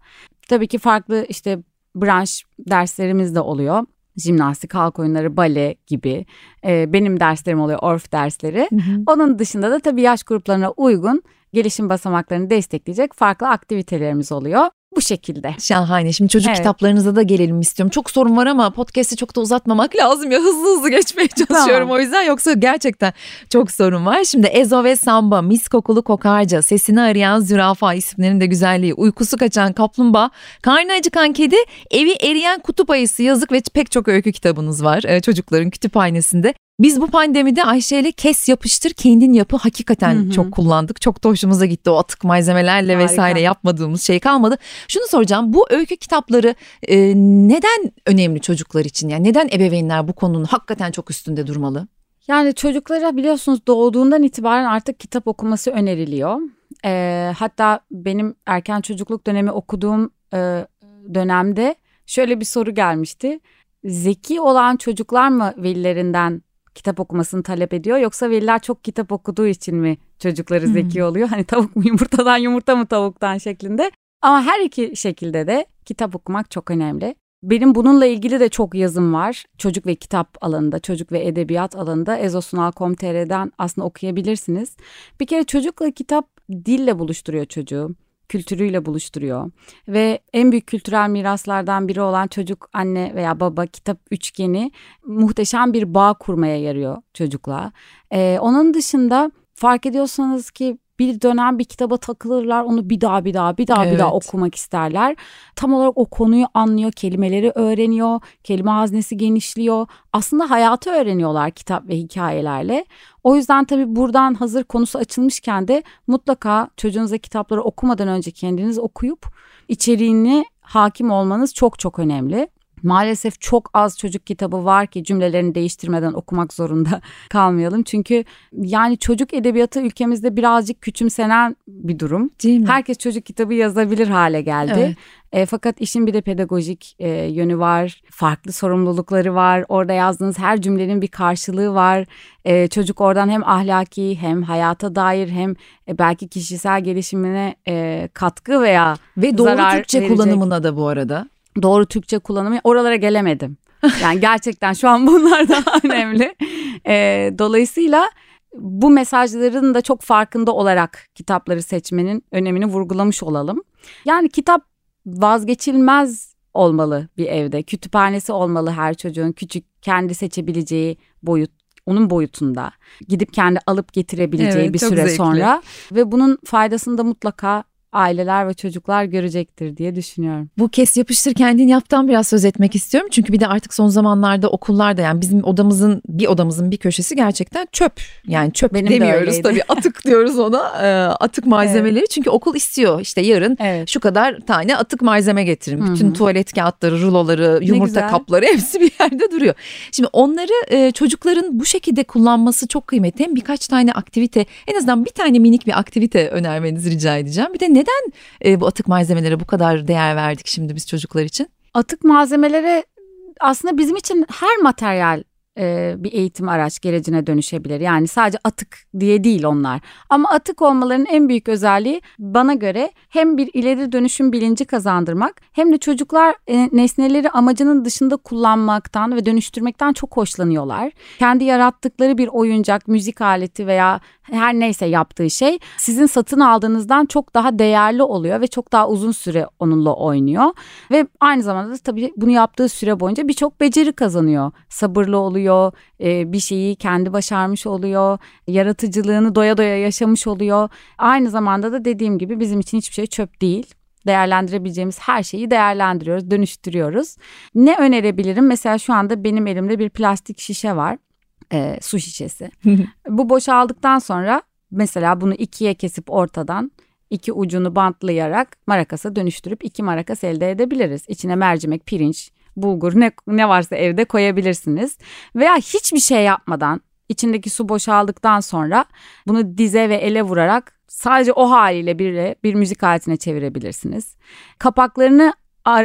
Tabii ki farklı işte branş derslerimiz de oluyor. Jimnastik, halk oyunları, bale gibi. Ee, benim derslerim oluyor, orf dersleri. Onun dışında da tabii yaş gruplarına uygun gelişim basamaklarını destekleyecek farklı aktivitelerimiz oluyor. Bu şekilde. Şahane. Şimdi çocuk Evet. kitaplarınıza da gelelim istiyorum. Çok sorun var ama podcast'i çok da uzatmamak lazım ya. Hızlı hızlı geçmeye çalışıyorum Tamam. o yüzden. Yoksa gerçekten çok sorun var. Şimdi Ezo ve Samba, Mis Kokulu Kokarca, Sesini Arayan Zürafa isimlerinin de güzelliği, Uykusu Kaçan Kaplumbağa, Karnı Acıkan Kedi, Evi Eriyen Kutup Ayısı yazık ve pek çok öykü kitabınız var e, çocukların kütüphanesinde. Biz bu pandemide Ayşe ile kes yapıştır kendin yapı hakikaten Hı hı. çok kullandık. Çok da hoşumuza gitti o atık malzemelerle Harika. vesaire yapmadığımız şey kalmadı. Şunu soracağım bu öykü kitapları e, neden önemli çocuklar için? Yani neden ebeveynler bu konunun hakikaten çok üstünde durmalı? Yani çocuklara biliyorsunuz doğduğundan itibaren artık kitap okuması öneriliyor. Ee, hatta benim erken çocukluk dönemi okuduğum e, dönemde şöyle bir soru gelmişti. Zeki olan çocuklar mı velilerinden kitap okumasını talep ediyor yoksa veliler çok kitap okuduğu için mi çocukları zeki oluyor? Hani tavuk mu yumurtadan yumurta mı tavuktan şeklinde. Ama her iki şekilde de kitap okumak çok önemli. Benim bununla ilgili de çok yazım var. Çocuk ve kitap alanında, çocuk ve edebiyat alanında ezosunal.com.tr'den aslında okuyabilirsiniz. Bir kere çocukla kitap dille buluşturuyor çocuğu, kültürüyle buluşturuyor. Ve en büyük kültürel miraslardan biri olan çocuk, anne veya baba kitap üçgeni muhteşem bir bağ kurmaya yarıyor çocukla. Ee, onun dışında fark ediyorsanız ki bir dönem bir kitaba takılırlar onu bir daha bir daha bir daha bir daha Evet. okumak isterler. Tam olarak o konuyu anlıyor, kelimeleri öğreniyor, kelime haznesi genişliyor. Aslında hayatı öğreniyorlar kitap ve hikayelerle. O yüzden tabii buradan hazır konusu açılmışken de mutlaka çocuğunuza kitapları okumadan önce kendiniz okuyup içeriğini hakim olmanız çok çok önemli. Maalesef çok az çocuk kitabı var ki cümlelerini değiştirmeden okumak zorunda kalmayalım. Çünkü yani çocuk edebiyatı ülkemizde birazcık küçümsenen bir durum. Herkes çocuk kitabı yazabilir hale geldi. Evet. E, fakat işin bir de pedagojik e, yönü var. Farklı sorumlulukları var. Orada yazdığınız her cümlenin bir karşılığı var. E, çocuk oradan hem ahlaki hem hayata dair hem e, belki kişisel gelişimine e, katkı veya Ve doğru zarar Türkçe verecek. kullanımına da bu arada. Doğru Türkçe kullanımı oralara gelemedim. Yani gerçekten şu an bunlar daha önemli. E, dolayısıyla bu mesajların da çok farkında olarak kitapları seçmenin önemini vurgulamış olalım. Yani kitap vazgeçilmez olmalı bir evde. Kütüphanesi olmalı her çocuğun küçük kendi seçebileceği boyut onun boyutunda gidip kendi alıp getirebileceği Evet, bir süre zevkli. sonra ve bunun faydasını da mutlaka aileler ve çocuklar görecektir diye düşünüyorum. Bu kes yapıştır kendin yaptan biraz söz etmek istiyorum. Çünkü bir de artık son zamanlarda okullarda yani bizim odamızın bir odamızın bir köşesi gerçekten çöp. Yani çöp Benim de demiyoruz öyleydi. tabii atık diyoruz ona. Ee, atık malzemeleri. Çünkü okul istiyor işte yarın Evet. şu kadar tane atık malzeme getirin. Hı hı. Bütün tuvalet kağıtları, ruloları, yumurta kapları hepsi bir yerde duruyor. Şimdi onları e, çocukların bu şekilde kullanması çok kıymetli. Hem birkaç tane aktivite en azından bir tane minik bir aktivite önermenizi rica edeceğim. Bir de neden e, bu atık malzemelere bu kadar değer verdik şimdi biz çocuklar için? Atık malzemelere aslında bizim için her materyal e, bir eğitim araç gerecine dönüşebilir. Yani sadece atık diye değil onlar. Ama atık olmalarının en büyük özelliği bana göre hem bir ileri dönüşüm bilinci kazandırmak hem de çocuklar e, nesneleri amacının dışında kullanmaktan ve dönüştürmekten çok hoşlanıyorlar. Kendi yarattıkları bir oyuncak, müzik aleti veya her neyse yaptığı şey sizin satın aldığınızdan çok daha değerli oluyor ve çok daha uzun süre onunla oynuyor. Ve aynı zamanda da tabii bunu yaptığı süre boyunca birçok beceri kazanıyor. Sabırlı oluyor, e, bir şeyi kendi başarmış oluyor, yaratıcılığını doya doya yaşamış oluyor. Aynı zamanda da dediğim gibi bizim için hiçbir şey çöp değil. Değerlendirebileceğimiz her şeyi değerlendiriyoruz, dönüştürüyoruz. Ne önerebilirim? Mesela şu anda benim elimde bir plastik şişe var. E, su şişesi. Bu boşaldıktan sonra mesela bunu ikiye kesip ortadan iki ucunu bantlayarak marakasa dönüştürüp iki marakas elde edebiliriz. İçine mercimek, pirinç, bulgur ne, ne varsa evde koyabilirsiniz. Veya hiçbir şey yapmadan içindeki su boşaldıktan sonra bunu dize ve ele vurarak sadece o haliyle bir, bir müzik aletine çevirebilirsiniz. Kapaklarını ar-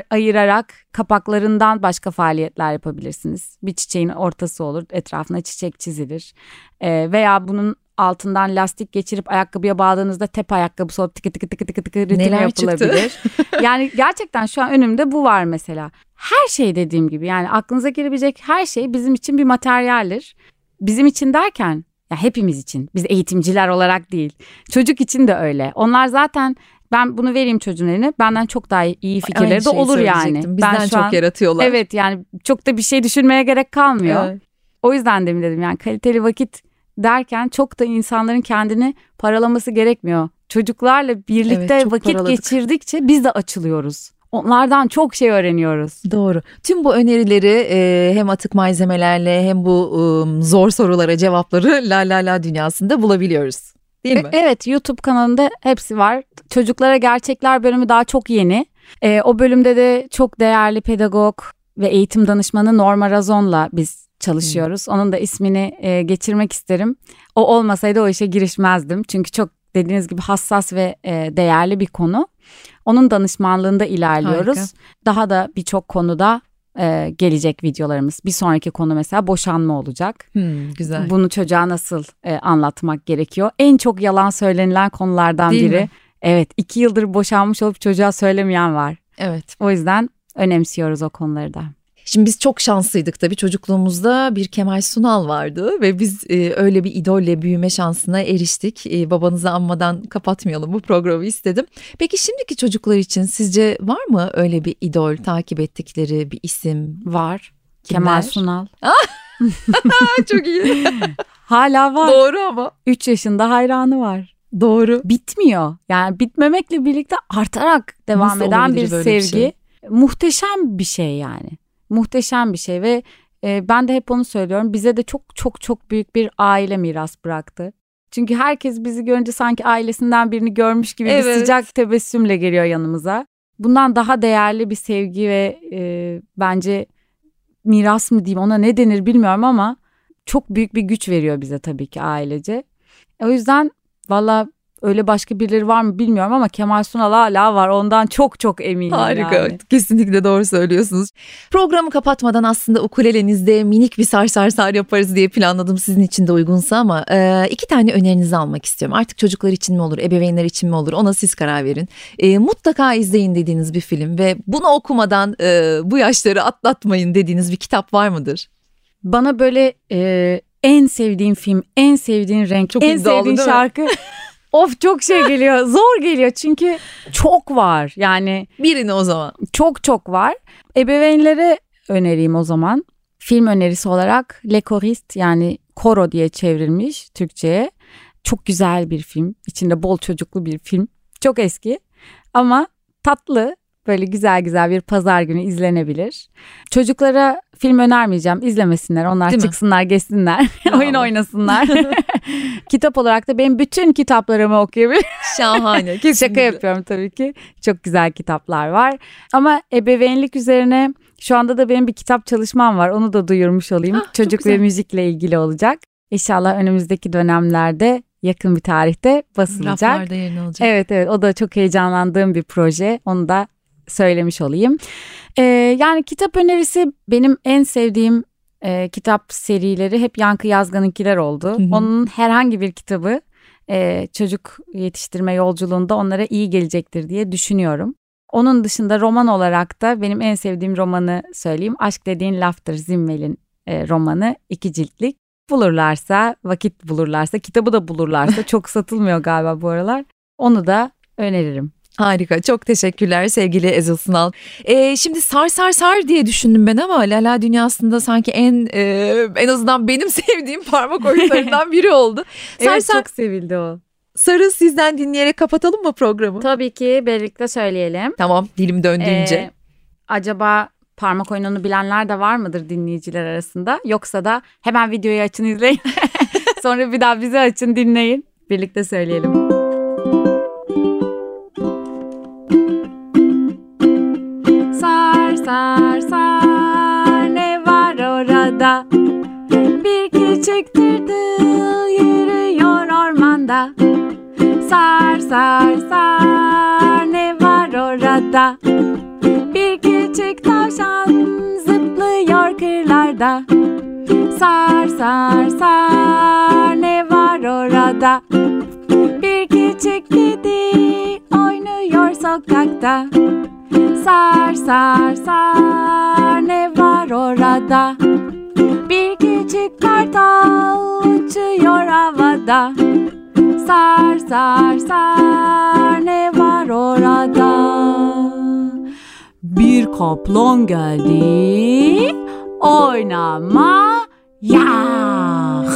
ayırarak kapaklarından başka faaliyetler yapabilirsiniz. Bir çiçeğin ortası olur, etrafına çiçek çizilir. Ee, veya bunun altından lastik geçirip ayakkabıya bağladığınızda tep ayakkabısı olup tıkı tıkı tıkı tıkı tıkı ritim Neler çıktı? yapılabilir. yani gerçekten şu an önümde bu var mesela. Her şey dediğim gibi yani aklınıza gelebilecek her şey bizim için bir materyaldir. Bizim için derken ya hepimiz için biz eğitimciler olarak değil. Çocuk için de öyle. Onlar zaten ben bunu vereyim çocuğun eline benden çok daha iyi fikirleri Aynı de olur yani. Ben Bizden şu çok an- yaratıyorlar. Evet yani çok da bir şey düşünmeye gerek kalmıyor. Evet. O yüzden demin dedim yani kaliteli vakit derken çok da insanların kendini paralaması gerekmiyor. Çocuklarla birlikte Evet, vakit paraladık. geçirdikçe biz de açılıyoruz. Onlardan çok şey öğreniyoruz. Doğru. Tüm bu önerileri e, hem atık malzemelerle hem bu e, zor sorulara cevapları La La La dünyasında bulabiliyoruz. Değil mi? Evet YouTube kanalında hepsi var. Çocuklara Gerçekler bölümü daha çok yeni. E, o bölümde de çok değerli pedagog ve eğitim danışmanı Norma Razon'la biz çalışıyoruz. Onun da ismini e, geçirmek isterim. O olmasaydı o işe girişmezdim. Çünkü çok dediğiniz gibi hassas ve e, değerli bir konu. Onun danışmanlığında ilerliyoruz. Harika. Daha da birçok konuda e, gelecek videolarımız. Bir sonraki konu mesela boşanma olacak. Hmm, güzel. Bunu çocuğa nasıl e, anlatmak gerekiyor? En çok yalan söylenilen konulardan Değil biri. mi? Evet, iki yıldır boşanmış olup çocuğa söylemeyen var. Evet. O yüzden önemsiyoruz o konuları da. Şimdi biz çok şanslıydık tabii çocukluğumuzda bir Kemal Sunal vardı ve biz e, öyle bir idolle büyüme şansına eriştik. E, babanızı anmadan kapatmayalım bu programı istedim. Peki şimdiki çocuklar için sizce var mı öyle bir idol takip ettikleri bir isim? Var. Kimler? Kemal Sunal. çok iyi. Hala var. Doğru ama. 3 yaşında hayranı var. Doğru. Bitmiyor. Yani bitmemekle birlikte artarak devam Nasıl eden bir böyle bir sevgi. şey? Muhteşem bir şey yani. Muhteşem bir şey ve e, ben de hep onu söylüyorum. Bize de çok çok çok büyük bir aile miras bıraktı. Çünkü herkes bizi görünce sanki ailesinden birini görmüş gibi bir Evet. sıcak tebessümle geliyor yanımıza. Bundan daha değerli bir sevgi ve e, bence miras mı diyeyim ona ne denir bilmiyorum ama çok büyük bir güç veriyor bize tabii ki ailece. O yüzden valla öyle başka birileri var mı bilmiyorum ama Kemal Sunal hala var ondan çok çok eminim Harika. yani. Kesinlikle doğru söylüyorsunuz. Programı kapatmadan aslında ukulelenizde minik bir sar sar sar yaparız diye planladım sizin için de uygunsa ama e, iki tane önerinizi almak istiyorum. Artık çocuklar için mi olur, ebeveynler için mi olur ona siz karar verin. E, mutlaka izleyin dediğiniz bir film ve bunu okumadan e, bu yaşları atlatmayın dediğiniz bir kitap var mıdır? Bana böyle e, en sevdiğin film, en sevdiğin renk, Çok en sevdiğin şarkı. of çok şey geliyor. Zor geliyor çünkü çok var. Yani Birini o zaman. çok çok var. Ebeveynlere önereyim o zaman. Film önerisi olarak Le Choriste yani Koro diye çevrilmiş Türkçe'ye. Çok güzel bir film. İçinde bol çocuklu bir film. Çok eski. ama tatlı böyle güzel güzel bir pazar günü izlenebilir. Çocuklara film önermeyeceğim. izlemesinler. Onlar Değil çıksınlar, mi? geçsinler. Oyun oynasınlar. Kitap olarak da benim bütün kitaplarımı okuyabilir. Şahane. Şaka yapıyorum tabii ki. Çok güzel kitaplar var. Ama ebeveynlik üzerine şu anda da benim bir kitap çalışmam var. Onu da duyurmuş olayım. Ah, Çocuk ve müzikle ilgili olacak. İnşallah önümüzdeki dönemlerde yakın bir tarihte basılacak. Raflarda yerini alacak. Evet evet o da çok heyecanlandığım bir proje. Onu da söylemiş olayım. Ee, yani kitap önerisi benim en sevdiğim e, kitap serileri hep Yankı Yazgan'ınkiler oldu. Hı hı. Onun herhangi bir kitabı e, çocuk yetiştirme yolculuğunda onlara iyi gelecektir diye düşünüyorum. Onun dışında roman olarak da benim en sevdiğim romanı söyleyeyim. Aşk dediğin laftır Zimmel'in e, romanı iki ciltlik. Bulurlarsa, vakit bulurlarsa, kitabı da bulurlarsa çok satılmıyor galiba bu aralar. Onu da öneririm. Harika. Çok teşekkürler sevgili Ezil Sınal. Ee, şimdi sar sar sar diye düşündüm ben ama Lala dünyasında sanki en e, en azından benim sevdiğim parmak oyunlarından biri oldu. Sar, evet sar... çok sevildi o. Sarı sizden dinleyerek kapatalım mı programı? Tabii ki birlikte söyleyelim. Tamam dilim döndüğünce. Ee, acaba parmak oyununu bilenler de var mıdır dinleyiciler arasında? Yoksa da hemen videoyu açın izleyin. Sonra bir daha bizi açın dinleyin. Birlikte söyleyelim. Tırtıl yürüyor ormanda. Sar sar sar ne var orada? Bir küçük tavşan zıplıyor kırlarda. Sar sar sar ne var orada? Bir küçük kedi oynuyor sokakta. Sar sar sar ne var orada Bir küçük kartal uçuyor havada Sar sar sar ne var orada Bir kaplan geldi oynama ya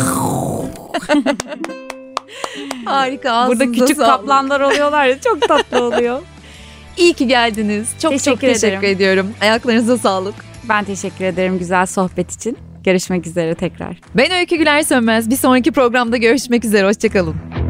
Harika. Burada küçük sağlık. kaplanlar oluyorlar ya çok tatlı oluyor. İyi ki geldiniz. Çok teşekkür çok teşekkür ederim. ediyorum. Ayaklarınıza sağlık. Ben teşekkür ederim güzel sohbet için. Görüşmek üzere tekrar. Ben Öykü Güler Sönmez. Bir sonraki programda görüşmek üzere. Hoşçakalın.